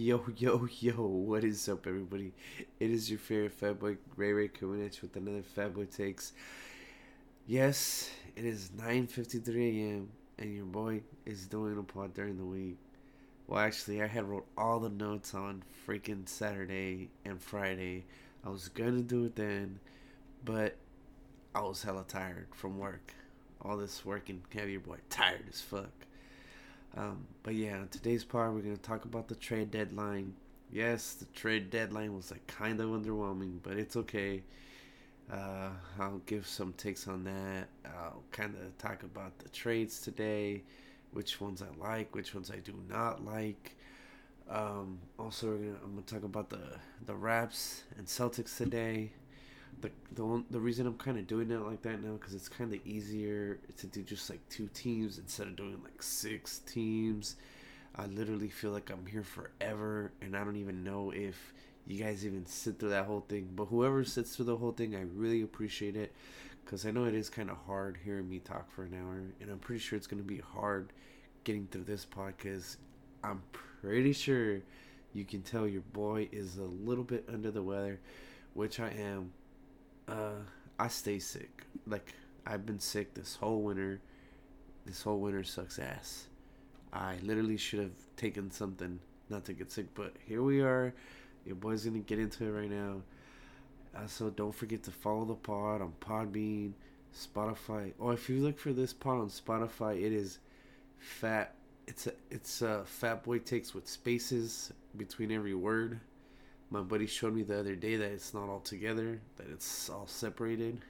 Yo, yo, yo, what is up, everybody? It is your favorite Fat Boy Ray Ray coming with another Fat Boy Takes. Yes, it is 9.53 a.m., and your boy is doing a pod during the week. Well, actually, I had wrote all the notes on freaking Saturday and Friday. I was gonna do it then, but I was hella tired from work. All this working, have your boy tired as fuck. Um, but yeah, on today's part, we're gonna talk about the trade deadline. Yes, the trade deadline was like kind of underwhelming, but it's okay. Uh, I'll give some takes on that. I'll kind of talk about the trades today, which ones I like, which ones I do not like. Um, also, gonna, I'm gonna talk about the the Raps and Celtics today the the the reason I'm kind of doing it like that now because it's kind of easier to do just like two teams instead of doing like six teams. I literally feel like I'm here forever, and I don't even know if you guys even sit through that whole thing. But whoever sits through the whole thing, I really appreciate it because I know it is kind of hard hearing me talk for an hour, and I'm pretty sure it's gonna be hard getting through this podcast. I'm pretty sure you can tell your boy is a little bit under the weather, which I am uh, I stay sick. Like I've been sick this whole winter. This whole winter sucks ass. I literally should have taken something not to get sick, but here we are. Your boy's gonna get into it right now. Also, don't forget to follow the pod on Podbean, Spotify. Oh, if you look for this pod on Spotify, it is fat. It's a it's a Fat Boy takes with spaces between every word my buddy showed me the other day that it's not all together, that it's all separated.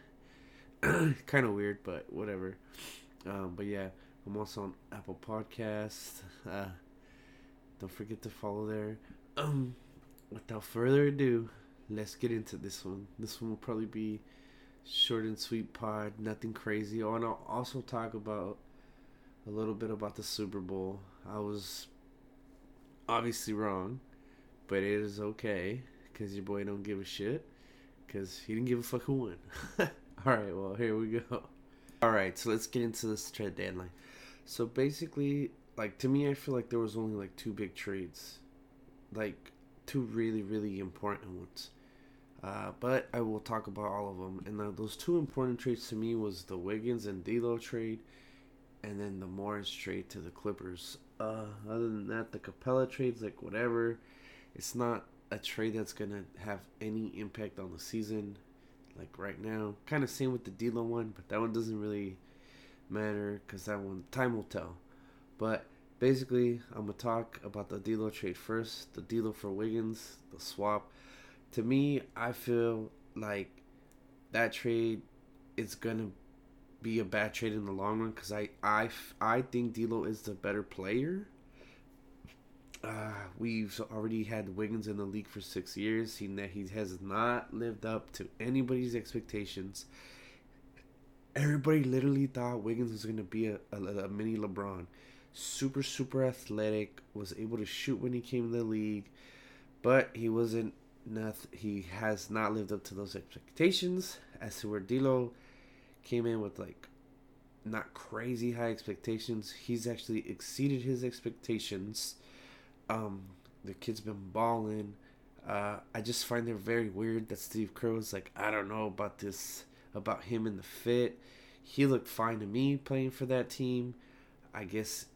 kind of weird, but whatever. Um, but yeah, I'm also on Apple Podcasts. Uh, don't forget to follow there. Um, without further ado, let's get into this one. This one will probably be short and sweet pod, nothing crazy. Oh, and I'll also talk about a little bit about the Super Bowl. I was obviously wrong but it is okay because your boy don't give a shit because he didn't give a fuck who won. All right, well here we go. All right, so let's get into this trade deadline. So basically, like to me, I feel like there was only like two big trades, like two really really important ones. Uh, but I will talk about all of them. And uh, those two important trades to me was the Wiggins and D'Lo trade, and then the Morris trade to the Clippers. Uh, other than that, the Capela trades like whatever. It's not a trade that's gonna have any impact on the season, like right now. Kind of same with the D'Lo one, but that one doesn't really matter because that one time will tell. But basically, I'm gonna talk about the D'Lo trade first. The D'Lo for Wiggins, the swap. To me, I feel like that trade is gonna be a bad trade in the long run because I, I, I think D'Lo is the better player uh, we've already had Wiggins in the league for six years, seen that he has not lived up to anybody's expectations. Everybody literally thought Wiggins was going to be a, a, a, mini LeBron. Super, super athletic, was able to shoot when he came in the league, but he wasn't. Not, he has not lived up to those expectations. As to where D'Lo came in with like not crazy high expectations, he's actually exceeded his expectations um, the kid's been balling. Uh, I just find it very weird that Steve Kerr was like, I don't know about this, about him in the fit. He looked fine to me playing for that team. I guess,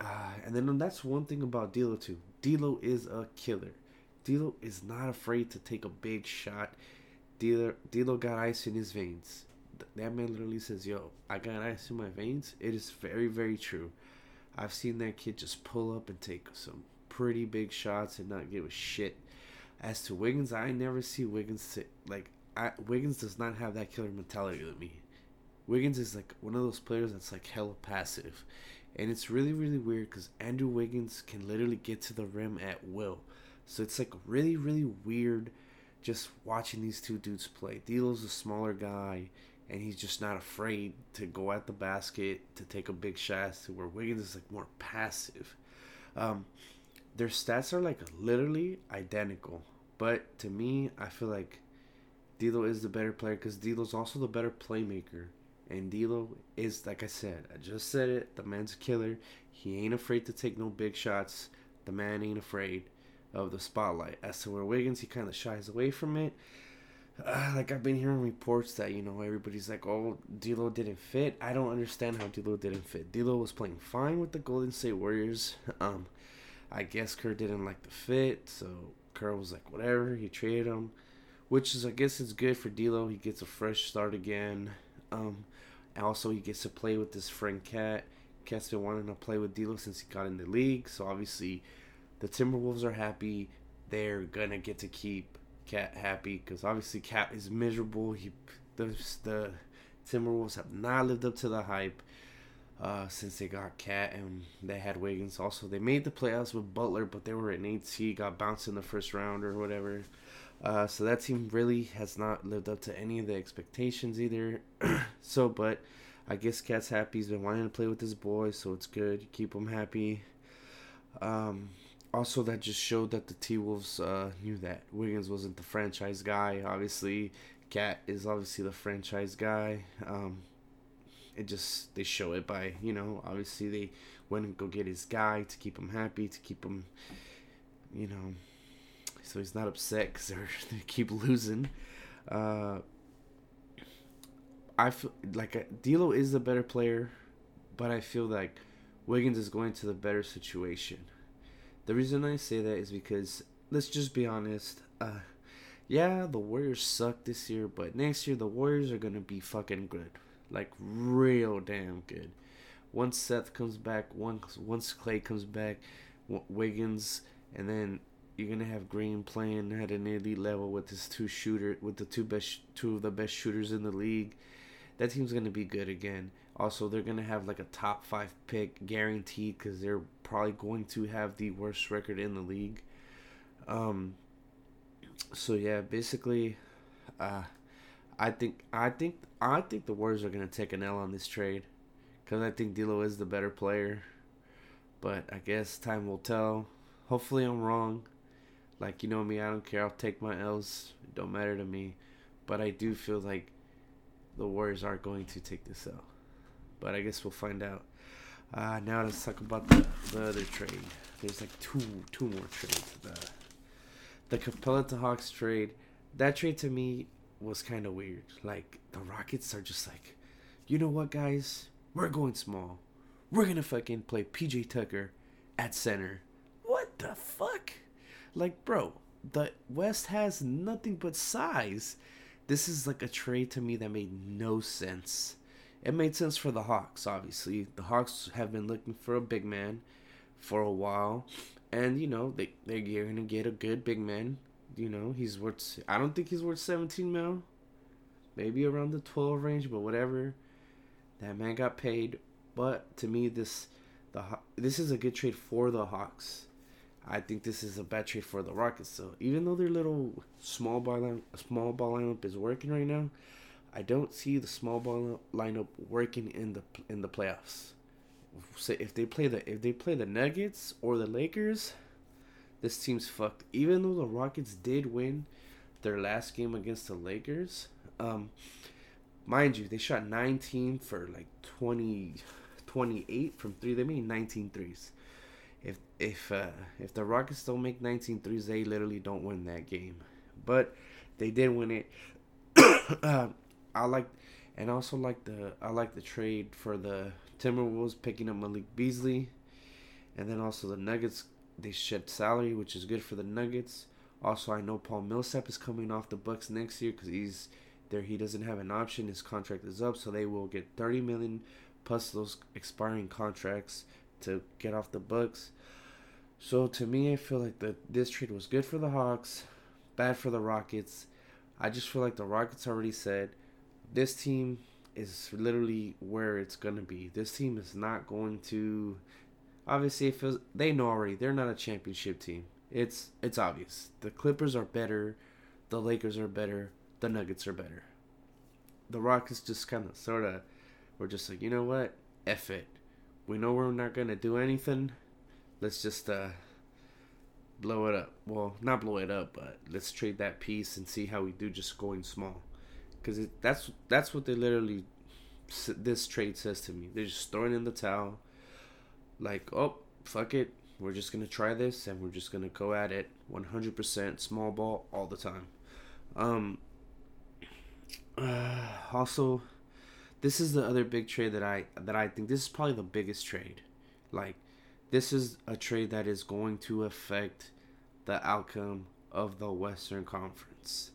uh, and then that's one thing about D'Lo too. D'Lo is a killer. D'Lo is not afraid to take a big shot. D'Lo, got ice in his veins. That man literally says, "Yo, I got ice in my veins." It is very, very true. I've seen that kid just pull up and take some pretty big shots and not give a shit. As to Wiggins, I never see Wiggins like I, Wiggins does not have that killer mentality with me. Wiggins is like one of those players that's like hella passive, and it's really really weird because Andrew Wiggins can literally get to the rim at will. So it's like really really weird just watching these two dudes play. D'Lo's a smaller guy, and he's just not afraid to go at the basket to take a big shot. To where Wiggins is like more passive. Um, their stats are like literally identical. But to me, I feel like D'Lo is the better player because D'Lo's also the better playmaker. And D'Lo is, like I said, I just said it. The man's a killer. He ain't afraid to take no big shots. The man ain't afraid. of the spotlight. As to where Wiggins, he kind of shies away from it. Uh, like I've been hearing reports that you know everybody's like, oh, D'Lo didn't fit. I don't understand how D'Lo didn't fit. D'Lo was playing fine with the Golden State Warriors. Um, I guess Kerr didn't like the fit, so Kerr was like, whatever. He traded him, which is I guess it's good for D'Lo. He gets a fresh start again. Um, also he gets to play with his friend Cat. Cat's been wanting to play with D'Lo since he got in the league, so obviously the Timberwolves are happy. They're gonna get to keep Cat happy because obviously Cat is miserable. He the the Timberwolves have not lived up to the hype uh, since they got Cat and they had Wiggins. Also, they made the playoffs with Butler, but they were an eight seed, got bounced in the first round or whatever. Uh, so that team really has not lived up to any of the expectations either. so, but I guess Cat's happy. He's been wanting to play with his boys, so it's good. keep him happy. Um, also, that just showed that the T Wolves uh, knew that Wiggins wasn't the franchise guy. Obviously, Cat is obviously the franchise guy. Um, it just they show it by you know obviously they went and go get his guy to keep him happy to keep him you know so he's not upset because they keep losing. Uh, I feel like uh, D'Lo is the better player, but I feel like Wiggins is going to the better situation. The reason I say that is because let's just be honest. Uh, yeah, the Warriors suck this year, but next year the Warriors are gonna be fucking good, like real damn good. Once Seth comes back, once once Klay comes back, Wiggins, and then you're gonna have Green playing at an elite level with his two shooter with the two best two of the best shooters in the league. That team's gonna be good again. Also, they're gonna have like a top five pick guaranteed because they're probably going to have the worst record in the league. Um. So yeah, basically, uh, I think I think I think the Warriors are gonna take an L on this trade, because I think D'Lo is the better player. But I guess time will tell. Hopefully, I'm wrong. Like you know me, I don't care. I'll take my L's. It don't matter to me. But I do feel like the Warriors are going to take this L. But I guess we'll find out. Uh, now let's talk about the, the other trade. There's like two two more trades. The the Capela to Hawks trade. That trade to me was kind of weird. Like the Rockets are just like, you know what, guys? We're going small. We're gonna fucking play PJ Tucker at center. What the fuck? Like, bro, the West has nothing but size. This is like a trade to me that made no sense. It made sense for the Hawks, obviously. The Hawks have been looking for a big man for a while. And, you know, they, they're going to get a good big man. You know, he's worth, I don't think he's worth 17 mil. Maybe around the 12 range, but whatever. That man got paid. But to me, this the this is a good trade for the Hawks. I think this is a bad trade for the Rockets. So even though their little small ball line, small ball lineup is working right now, I don't see the small ball lineup working in the in the playoffs. So if they play the if they play the Nuggets or the Lakers, this team's fucked. Even though the Rockets did win their last game against the Lakers, um, mind you, they shot 19 for like 20, 28 from three. They made 19 threes if if uh, if the Rockets don't make 19 threes, they literally don't win that game. But they did win it. uh, I like, and also like the I like the trade for the Timberwolves picking up Malik Beasley, and then also the Nuggets they shed salary, which is good for the Nuggets. Also, I know Paul Millsap is coming off the Bucks next year because he's there. He doesn't have an option. His contract is up, so they will get 30 million plus those expiring contracts to get off the Bucks. So to me, I feel like the this trade was good for the Hawks, bad for the Rockets. I just feel like the Rockets already said this team is literally where it's gonna be. This team is not going to. Obviously, it feels they know already they're not a championship team. It's it's obvious. The Clippers are better, the Lakers are better, the Nuggets are better. The Rockets just kind of sort of were just like, you know what, F it we know we're not gonna do anything. Let's just uh, blow it up. Well, not blow it up, but let's trade that piece and see how we do just going small. Because that's that's what they literally this trade says to me. They're just throwing in the towel. Like, oh fuck it, we're just gonna try this, and we're just gonna go at it 100% small ball all the time. Um. Uh, also, this is the other big trade that I that I think this is probably the biggest trade. Like, this is a trade that is going to affect the outcome of the Western Conference.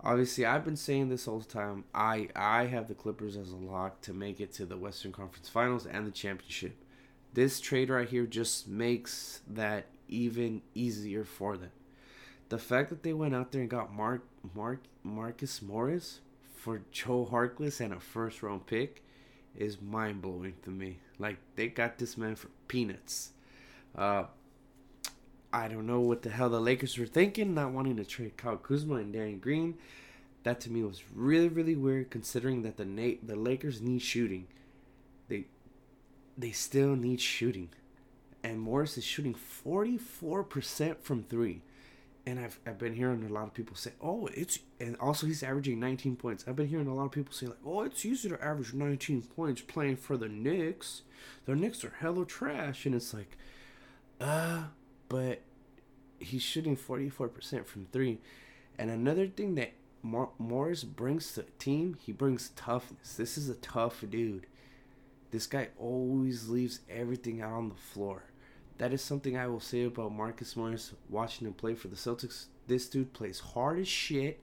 Obviously, I've been saying this all the time. I I have the Clippers as a lock to make it to the Western Conference Finals and the championship. This trade right here just makes that even easier for them. The fact that they went out there and got Mark Mark Marcus Morris for Moe Harkless and a first round pick is mind blowing to me. Like they got this man for peanuts. Uh, I don't know what the hell the Lakers were thinking, not wanting to trade Kyle Kuzma and Danny Green. That to me was really, really weird, considering that the Na- the Lakers need shooting. They still need shooting, and Morris is shooting forty four percent from three. And I've, I've been hearing a lot of people say, oh, it's, and also he's averaging 19 points. I've been hearing a lot of people say, like, oh, it's easy to average 19 points playing for the Knicks. The Knicks are hella trash. And it's like, uh, but he's shooting 44% from three. And another thing that Morris brings to the team, he brings toughness. This is a tough dude. This guy always leaves everything out on the floor. That is something I will say about Marcus Morris watching him play for the Celtics. This dude plays hard as shit.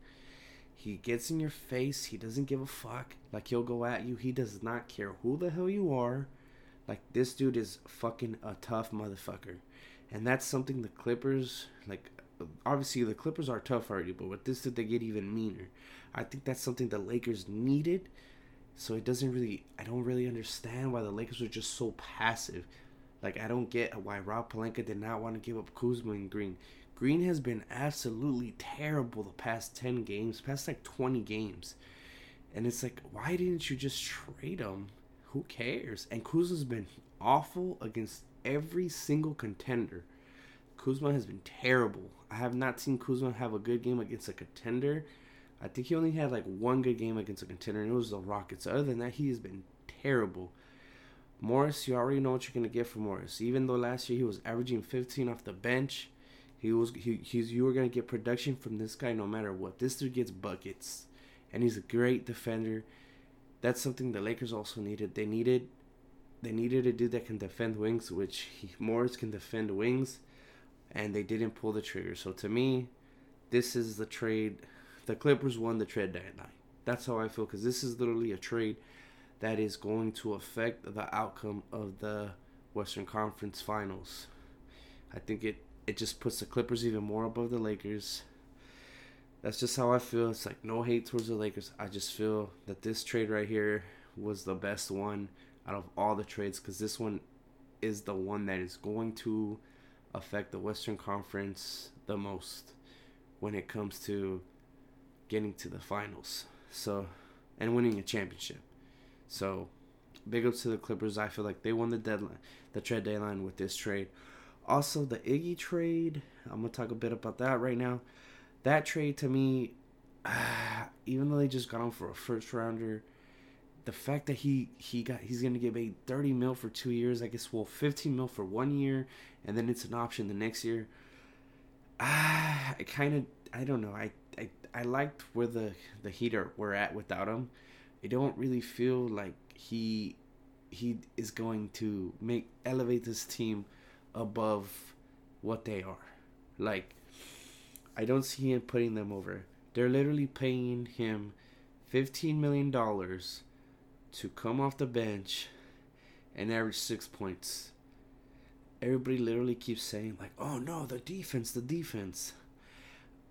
He gets in your face. He doesn't give a fuck. Like he'll go at you. He does not care who the hell you are. Like this dude is fucking a tough motherfucker and that's something the Clippers like. Obviously, the Clippers are tough already, but with this, did they get even meaner? I think that's something the Lakers needed. So it doesn't really. I don't really understand why the Lakers are just so passive. Like I don't get why Rob Pelinka did not want to give up Kuzma and Green. Green has been absolutely terrible the past ten games, past like twenty games, and it's like, why didn't you just trade him? Who cares? And Kuzma's been awful against every single contender. Kuzma has been terrible. I have not seen Kuzma have a good game against a contender. I think he only had like one good game against a contender, and it was the Rockets. Other than that, he has been terrible. Morris, you already know what you're gonna get from Morris. Even though last year he was averaging 15 off the bench, he was he, he's you were gonna get production from this guy no matter what. This dude gets buckets, and he's a great defender. That's something the Lakers also needed. They needed they needed a dude that can defend wings, which he, Morris can defend wings, and they didn't pull the trigger. So to me, this is the trade. The Clippers won the trade deadline. That's how I feel because this is literally a trade that is going to affect the outcome of the Western Conference Finals. I think it it just puts the Clippers even more above the Lakers. That's just how I feel. It's like no hate towards the Lakers. I just feel that this trade right here was the best one out of all the trades because this one is the one that is going to affect the Western Conference the most when it comes to getting to the finals. So, and winning a championship. So, big ups to the Clippers. I feel like they won the deadline, the trade deadline with this trade. Also, the Iggy trade. I'm gonna talk a bit about that right now. That trade to me, uh, even though they just got him for a first rounder, the fact that he he got he's gonna get paid 30 mil for two years i guess well 15 mil for one year and then it's an option the next year ah i kind of i don't know I, I i liked where the the heater were at without him i don't really feel like he he is going to make elevate this team above what they are like i don't see him putting them over they're literally paying him 15 million dollars to come off the bench and average six points. Everybody literally keeps saying, like, oh no, the defense, the defense.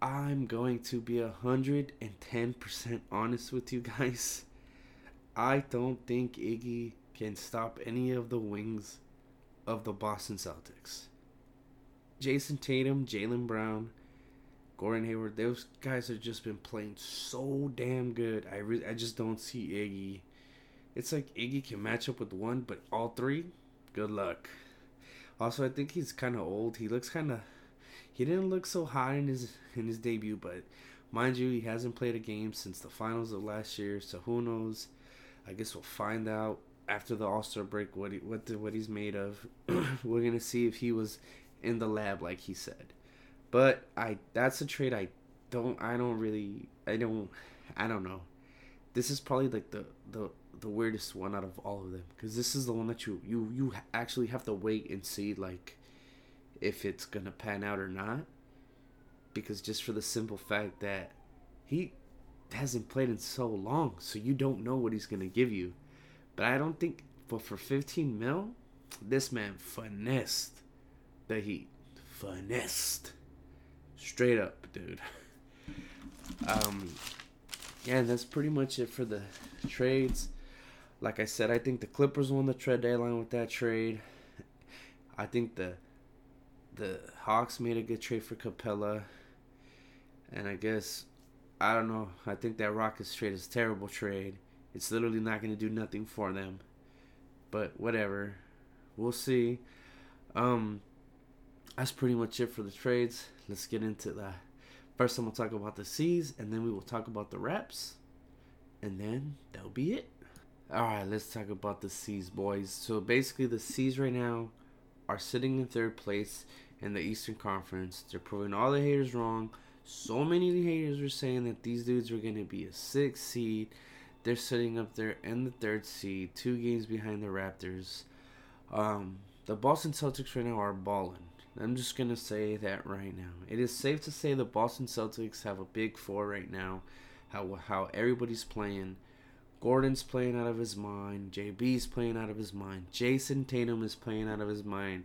I'm going to be 110% honest with you guys. I don't think Iggy can stop any of the wings of the Boston Celtics. Jayson Tatum, Jaylen Brown, Gordon Hayward, those guys have just been playing so damn good. I re- I just don't see Iggy it's like Iggy can match up with one, but all three, good luck. Also, I think he's kind of old. He looks kind of. He didn't look so hot in his in his debut, but mind you, he hasn't played a game since the finals of last year. So who knows? I guess we'll find out after the All Star break what he, what the, what he's made of. We're gonna see if he was in the lab like he said. But I that's a trade I don't I don't really I don't I don't know. This is probably like the the the weirdest one out of all of them because this is the one that you you you actually have to wait and see like if it's gonna pan out or not. Because just for the simple fact that he hasn't played in so long so you don't know what he's gonna give you. But i don't think but for 15 mil this man finessed the heat. Finessed. Straight up dude. Um yeah that's pretty much it for the trades. Like I said, I think the Clippers won the trade deadline with that trade. I think the the Hawks made a good trade for Capela, And I guess I don't know. I think that Rockets trade is a terrible trade. It's literally not going to do nothing for them. But whatever. We'll see. Um that's pretty much it for the trades. Let's get into that. First, I'm to talk about the C's, and then we will talk about the reps. And then that'll be it. All right, let's talk about the C's, boys. So basically, the C's right now are sitting in third place in the Eastern Conference. They're proving all the haters wrong. So many haters were saying that these dudes were going to be a six seed. They're sitting up there in the third seed, two games behind the Raptors. Um, the Boston Celtics right now are balling. I'm just gonna say that right now. It is safe to say the Boston Celtics have a big four right now. How how everybody's playing. Gordon's playing out of his mind. JB's playing out of his mind. Jayson Tatum is playing out of his mind.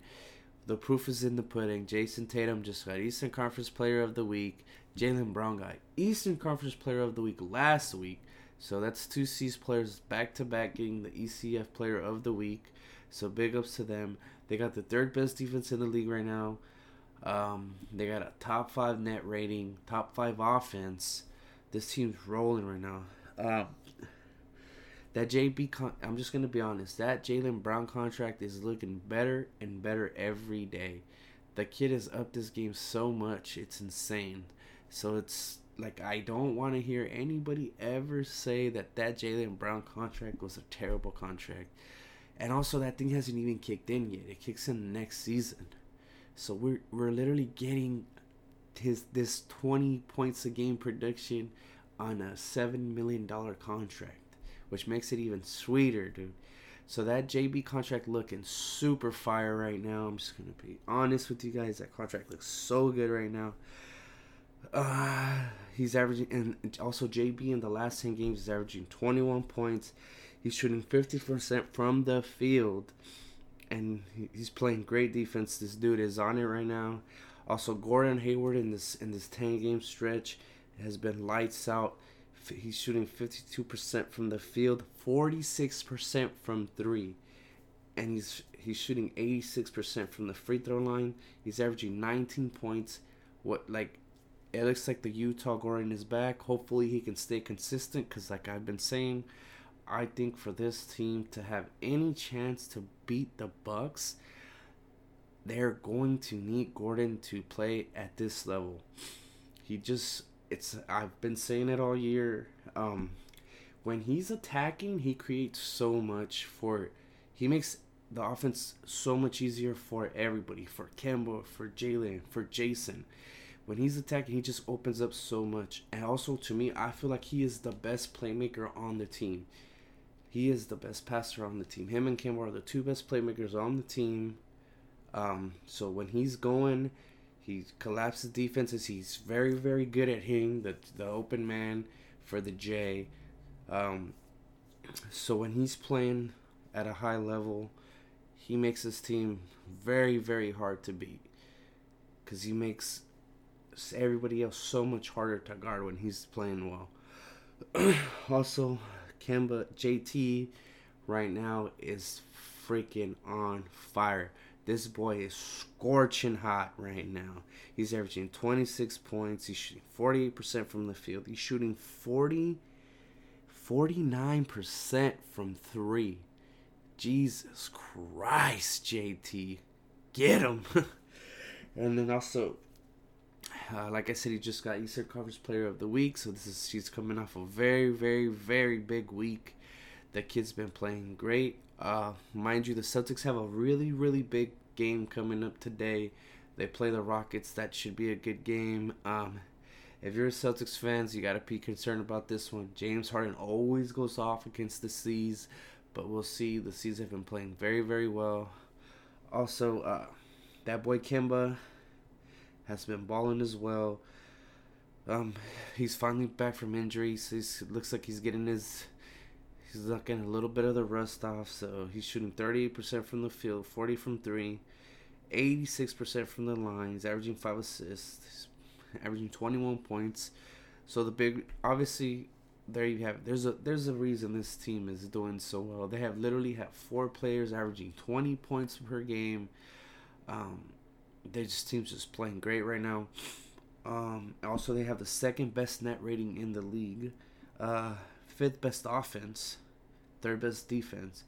The proof is in the pudding. Jayson Tatum just got Eastern Conference Player of the Week. Jaylen Brown got Eastern Conference Player of the Week last week. So that's two C's players back to back getting the ECF Player of the Week. So big ups to them. They got the third best defense in the league right now. Um, they got a top five net rating, top five offense. This team's rolling right now. Um, that JB, con- I'm just gonna be honest. That Jaylen Brown contract is looking better and better every day. The kid has upped this game so much, it's insane. So it's like I don't want to hear anybody ever say that that Jaylen Brown contract was a terrible contract. And also, that thing hasn't even kicked in yet. It kicks in next season. So we're we're literally getting his this 20 points a game production on a seven million dollar contract which makes it even sweeter, dude. So that JB contract looking super fire right now. I'm just gonna be honest with you guys. That contract looks so good right now. Uh, he's averaging, and also JB in the last ten games is averaging 21 points. He's shooting 50% from the field, and he's playing great defense. This dude is on it right now. Also, Gordon Hayward in this in this 10 game stretch has been lights out he's shooting 52% from the field, 46% from 3. And he's he's shooting 86% from the free throw line. He's averaging 19 points. What like it looks like the Utah Gordon is back. Hopefully he can stay consistent cuz like I've been saying, I think for this team to have any chance to beat the Bucks, they're going to need Gordon to play at this level. He just it's I've been saying it all year. Um, when he's attacking, he creates so much for. He makes the offense so much easier for everybody, for Kemba, for Jaylen, for Jason. When he's attacking, he just opens up so much. And also, to me, I feel like he is the best playmaker on the team. He is the best passer on the team. Him and Kemba are the two best playmakers on the team. Um, so when he's going, he collapses defenses. He's very, very good at hitting the the open man for the J. Um, so when he's playing at a high level, he makes his team very, very hard to beat. Cause he makes everybody else so much harder to guard when he's playing well. also, Kemba JT right now is freaking on fire. This boy is scorching hot right now. He's averaging 26 points. He's shooting 48% from the field. He's shooting 40 49% from 3. Jesus Christ, JT. Get him. and then also uh, like I said, he just got Eastern Conference Player of the Week, so this is he's coming off a very, very, very big week. The kid's been playing great. Uh, mind you, the Celtics have a really, really big game coming up today. They play the Rockets. That should be a good game. Um, if you're a Celtics fans, you got to be concerned about this one. James Harden always goes off against the C's, but we'll see. The C's have been playing very, very well. Also, uh, that boy Kemba has been balling as well. Um, he's finally back from injuries. He looks like he's getting his he's getting a little bit of the rust off. So he's shooting 38% from the field, 40 from three, 86% from the line. He's averaging five assists, averaging 21 points. So the big, obviously, there you have. There's a there's a reason this team is doing so well. They have literally have four players averaging 20 points per game. Um, they just team's just playing great right now. Um, also, they have the second best net rating in the league, uh, fifth best offense, third best defense.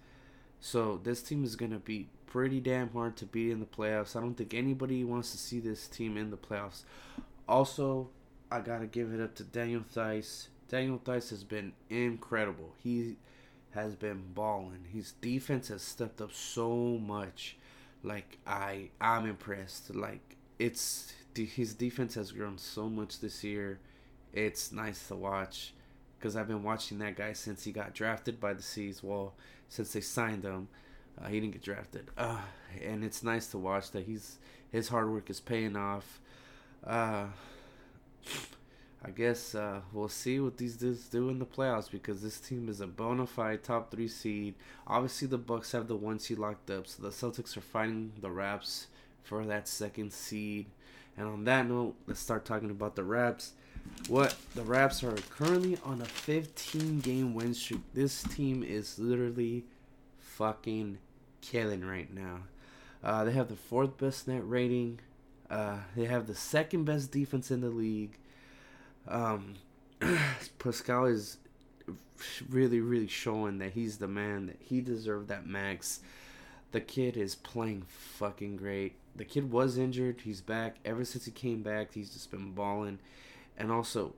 So this team is gonna be pretty damn hard to beat in the playoffs. I don't think anybody wants to see this team in the playoffs. Also, I gotta give it up to Daniel Theis. Daniel Theis has been incredible. He has been balling. His defense has stepped up so much. Like I, I'm impressed. Like it's his defense has grown so much this year. It's nice to watch because I've been watching that guy since he got drafted by the C's. Well, since they signed him, uh, he didn't get drafted. Uh, and it's nice to watch that he's his hard work is paying off. Uh, I guess uh, we'll see what these dudes do in the playoffs because this team is a bona fide top three seed. Obviously, the Bucks have the one seed locked up, so the Celtics are fighting the Raps for that second seed. And on that note, let's start talking about the Raps. What the Raps are currently on a 15 game win streak. This team is literally fucking killing right now. Uh, they have the fourth best net rating. Uh, they have the second best defense in the league. Um, Pascal is really, really showing that he's the man that he deserved that max. The kid is playing fucking great the kid was injured. He's back. Ever since he came back, he's just been balling. And also,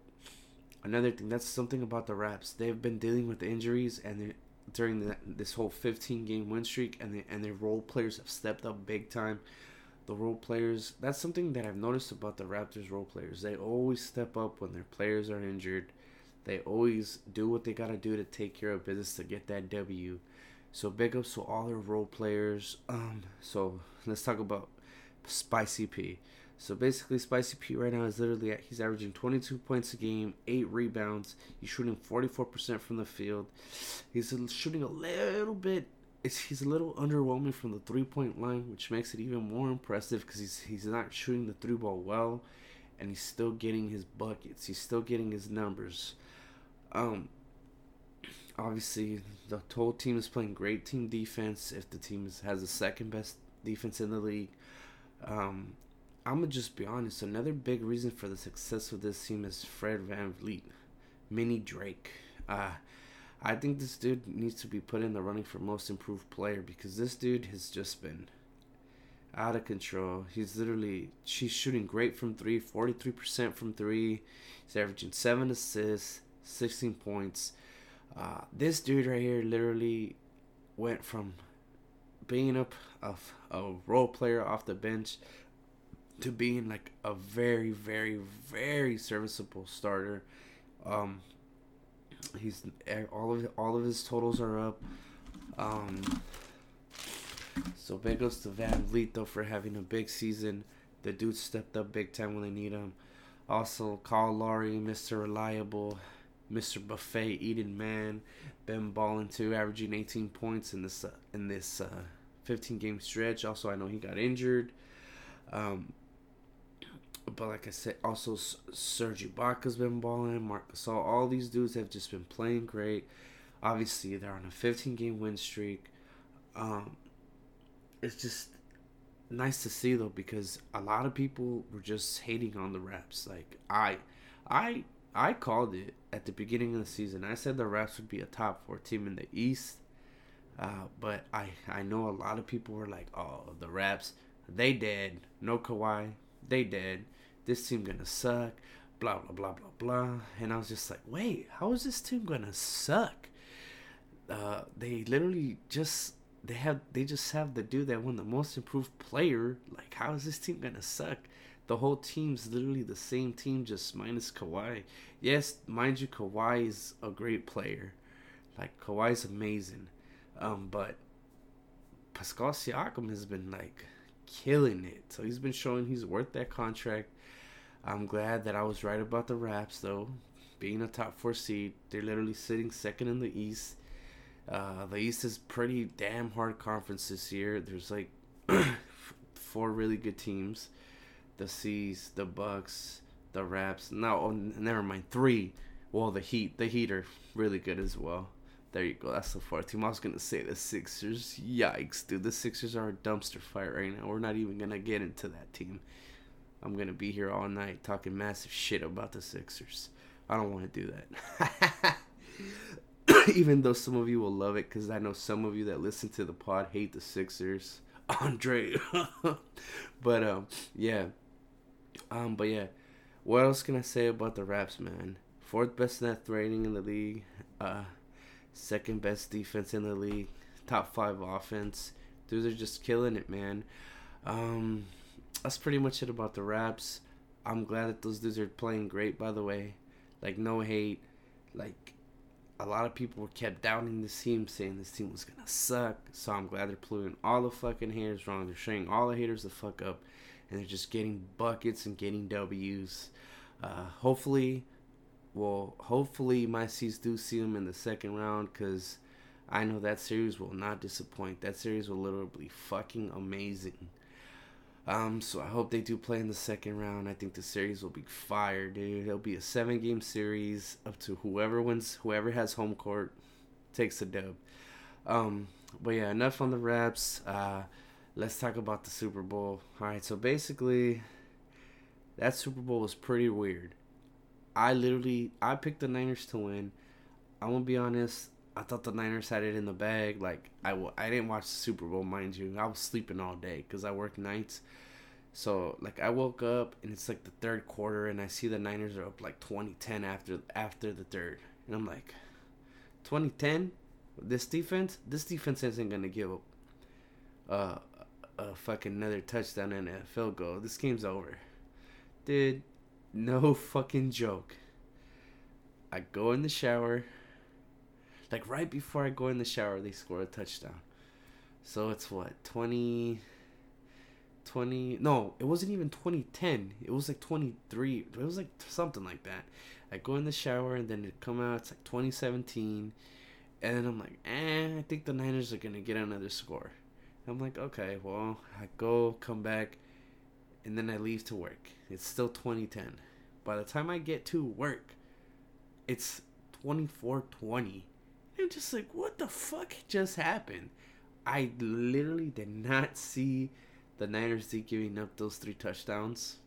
another thing that's something about the Raps. They've been dealing with injuries, and during the, this whole 15 game win streak, and the, and their role players have stepped up big time. The role players. That's something that I've noticed about the Raptors role players. They always step up when their players are injured. They always do what they gotta do to take care of business to get that W. So big ups to all their role players. Um, so let's talk about Spicy P. So basically, Spicy P right now is literally at, he's averaging 22 points a game, eight rebounds. He's shooting 44% from the field. He's shooting a little bit. he's a little underwhelming from the three point line, which makes it even more impressive because he's he's not shooting the three ball well, and he's still getting his buckets. He's still getting his numbers. Um, obviously, the whole team is playing great team defense. If the team has the second best defense in the league um, I'm gonna just be honest. Another big reason for the success of this team is Fred VanVleet, Mini Drake. Uh, I think this dude needs to be put in the running for most improved player because this dude has just been out of control. He's literally she's shooting great from three, 43% from three. He's averaging seven assists, 16 points. Uh, this dude right here literally went from being up a role player off the bench to being like a very, very, very serviceable starter. Um, he's all of all of his totals are up. Um, so big ups to VanVleet though for having a big season. The dude stepped up big time when they need him. Also, Kyle Lowry, Mr. Reliable, Mr. Buffet eating man, been balling too, averaging 18 points in this uh, in this uh, 15 game stretch. Also, I know he got injured. Um, but like I said, also Serge Ibaka's been balling. Marc Gasol, all these dudes have just been playing great. Obviously, they're on a 15 game win streak. Um, it's just nice to see though because a lot of people were just hating on the Raps. Like I, I, I called it at the beginning of the season. I said the Raps would be a top four team in the East. Uh, but I I know a lot of people were like, oh, the Raps, they dead. No Kawhi, they dead. This team gonna suck. Blah blah blah blah blah. And I was just like, wait, how is this team gonna suck? uh, they literally just they have they just have the dude that won the most improved player. Like, how is this team gonna suck? The whole team's literally the same team, just minus Kawhi. Yes, mind you, Kawhi is a great player. Like Kawhi's amazing, um, but Pascal Siakam has been like killing it. So he's been showing he's worth that contract. I'm glad that I was right about the Raps though, being a top four seed. They're literally sitting second in the East. Uh, the East is pretty damn hard conference this year. There's like four really good teams: the C's, the Bucks, the Raps. No, oh, never mind, three. Well, the Heat. The Heat are really good as well. There you go. That's the fourth team. I was gonna say the Sixers. Yikes, dude. The Sixers are a dumpster fire right now. We're not even gonna get into that team. I'm gonna be here all night talking massive shit about the Sixers. I don't want to do that. even though some of you will love it, because I know some of you that listen to the pod hate the Sixers. Andre, but um, yeah, um, but yeah, what else can I say about the Raps, man? Fourth best net rating in the league, uh, second best defense in the league, top five offense. Dudes are just killing it, man. Um, that's pretty much it about the Raps. I'm glad that those dudes are playing great, by the way. Like no hate. Like a lot of people were kept doubting this team, saying this team was gonna suck. So I'm glad they're proving all the fucking haters wrong. They're showing all the haters the fuck up, and they're just getting buckets and getting W's. Uh, hopefully, well, hopefully my C's do see them in the second round, cause I know that series will not disappoint. That series will literally be fucking amazing. Um, so I hope they do play in the second round. I think the series will be fire, dude. It'll be a seven game series up to whoever wins, whoever has home court takes the dub. Um, but yeah, enough on the reps. Uh, let's talk about the Super Bowl. All right, so basically, that Super Bowl was pretty weird. I literally I picked the Niners to win. I'm gonna be honest. I thought the Niners had it in the bag. Like I w- I didn't watch the Super Bowl, mind you. I was sleeping all day because I work nights. So like I woke up and it's like the third quarter and I see the Niners are up like 2010 after after the third. And I'm like 2010 this defense? This defense isn't gonna give up uh, a fucking another touchdown and a field goal. This game's over. Dude no fucking joke. I go in the shower like right before I go in the shower, they score a touchdown. So it's what 20, 20 No, it wasn't even 2010. It was like 23. It was like something like that. I go in the shower and then it come out. It's like 2017, and then I'm like, eh, I think the Niners are gonna get another score. I'm like, okay, well, I go, come back, and then I leave to work. It's still 2010. By the time I get to work, it's 2420 I'm just like, what the fuck just happened? I literally did not see the Niners giving up those three touchdowns.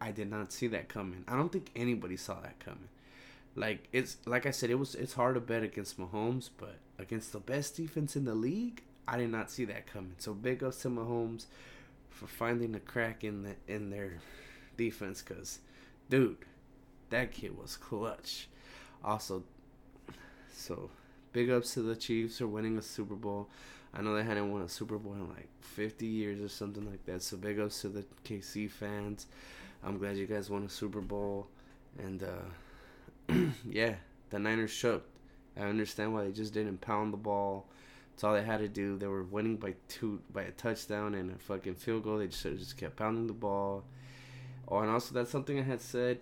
I did not see that coming. I don't think anybody saw that coming. Like it's like I said, it was it's hard to bet against Mahomes, but against the best defense in the league, I did not see that coming. So big ups to Mahomes for finding a crack in the in their defense, cause dude, that kid was clutch. Also, so big ups to the Chiefs for winning a Super Bowl. I know they hadn't won a Super Bowl in like 50 years or something like that. So big ups to the KC fans. I'm glad you guys won a Super Bowl. And uh, yeah, the Niners shook. I understand why they just didn't pound the ball. That's all they had to do. They were winning by two by a touchdown and a fucking field goal. They just just kept pounding the ball. Oh, and also that's something I had said.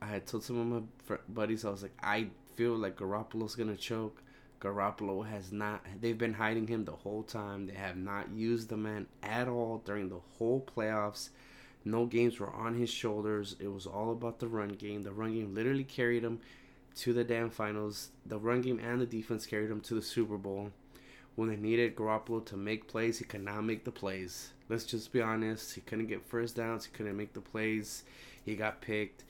I had told some of my buddies. I was like, I feel like Garoppolo's gonna choke. Garoppolo has not. They've been hiding him the whole time. They have not used the man at all during the whole playoffs. No games were on his shoulders. It was all about the run game. The run game literally carried him to the damn finals. The run game and the defense carried him to the Super Bowl. When they needed Garoppolo to make plays, he could not make the plays. Let's just be honest. He couldn't get first downs. He couldn't make the plays. He got picked.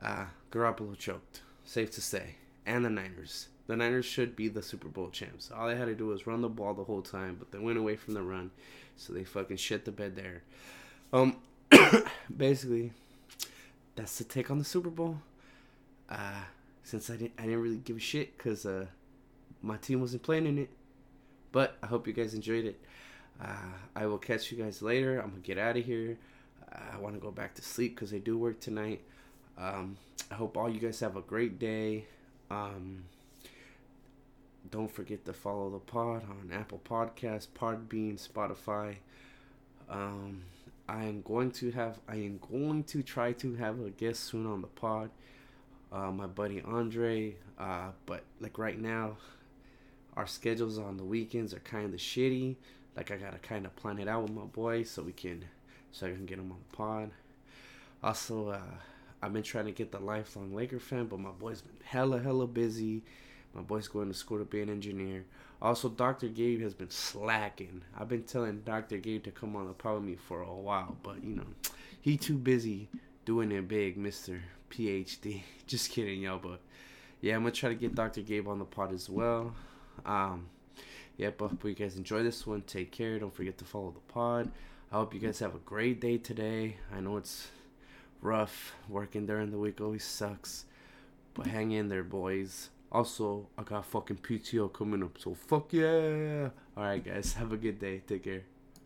Uh, Garoppolo choked. Safe to say. And the Niners. The Niners should be the Super Bowl champs. All they had to do was run the ball the whole time, but they went away from the run, so they fucking shit the bed there. Um, basically, that's the take on the Super Bowl. Uh, since I didn't, I didn't really give a shit because uh, my team wasn't playing in it. But I hope you guys enjoyed it. Uh, I will catch you guys later. I'm gonna get out of here. I want to go back to sleep because I do work tonight. Um, I hope all you guys have a great day. Um, don't forget to follow the pod on Apple Podcasts, Podbean, Spotify. Um, I am going to have I am going to try to have a guest soon on the pod. Uh, my buddy Andre. Uh, but like right now, our schedules on the weekends are kind of shitty. Like I gotta kind of plan it out with my boy so we can so I can get him on the pod. Also, uh, I've been trying to get the lifelong Laker fan, but my boy's been hella hella busy. My boy's going to school to be an engineer. Also, Dr. Gabe has been slacking. I've been telling Dr. Gabe to come on the pod with me for a while, but you know, he too busy doing it big, Mister PhD. Just kidding, y'all. But yeah, I'm gonna try to get Dr. Gabe on the pod as well. Um, yeah, but hope you guys enjoy this one. Take care. Don't forget to follow the pod. I hope you guys have a great day today. I know it's rough. Working during the week always sucks. But hang in there, boys. Also, I got fucking PTO coming up, so fuck yeah. Alright, guys, have a good day. Take care.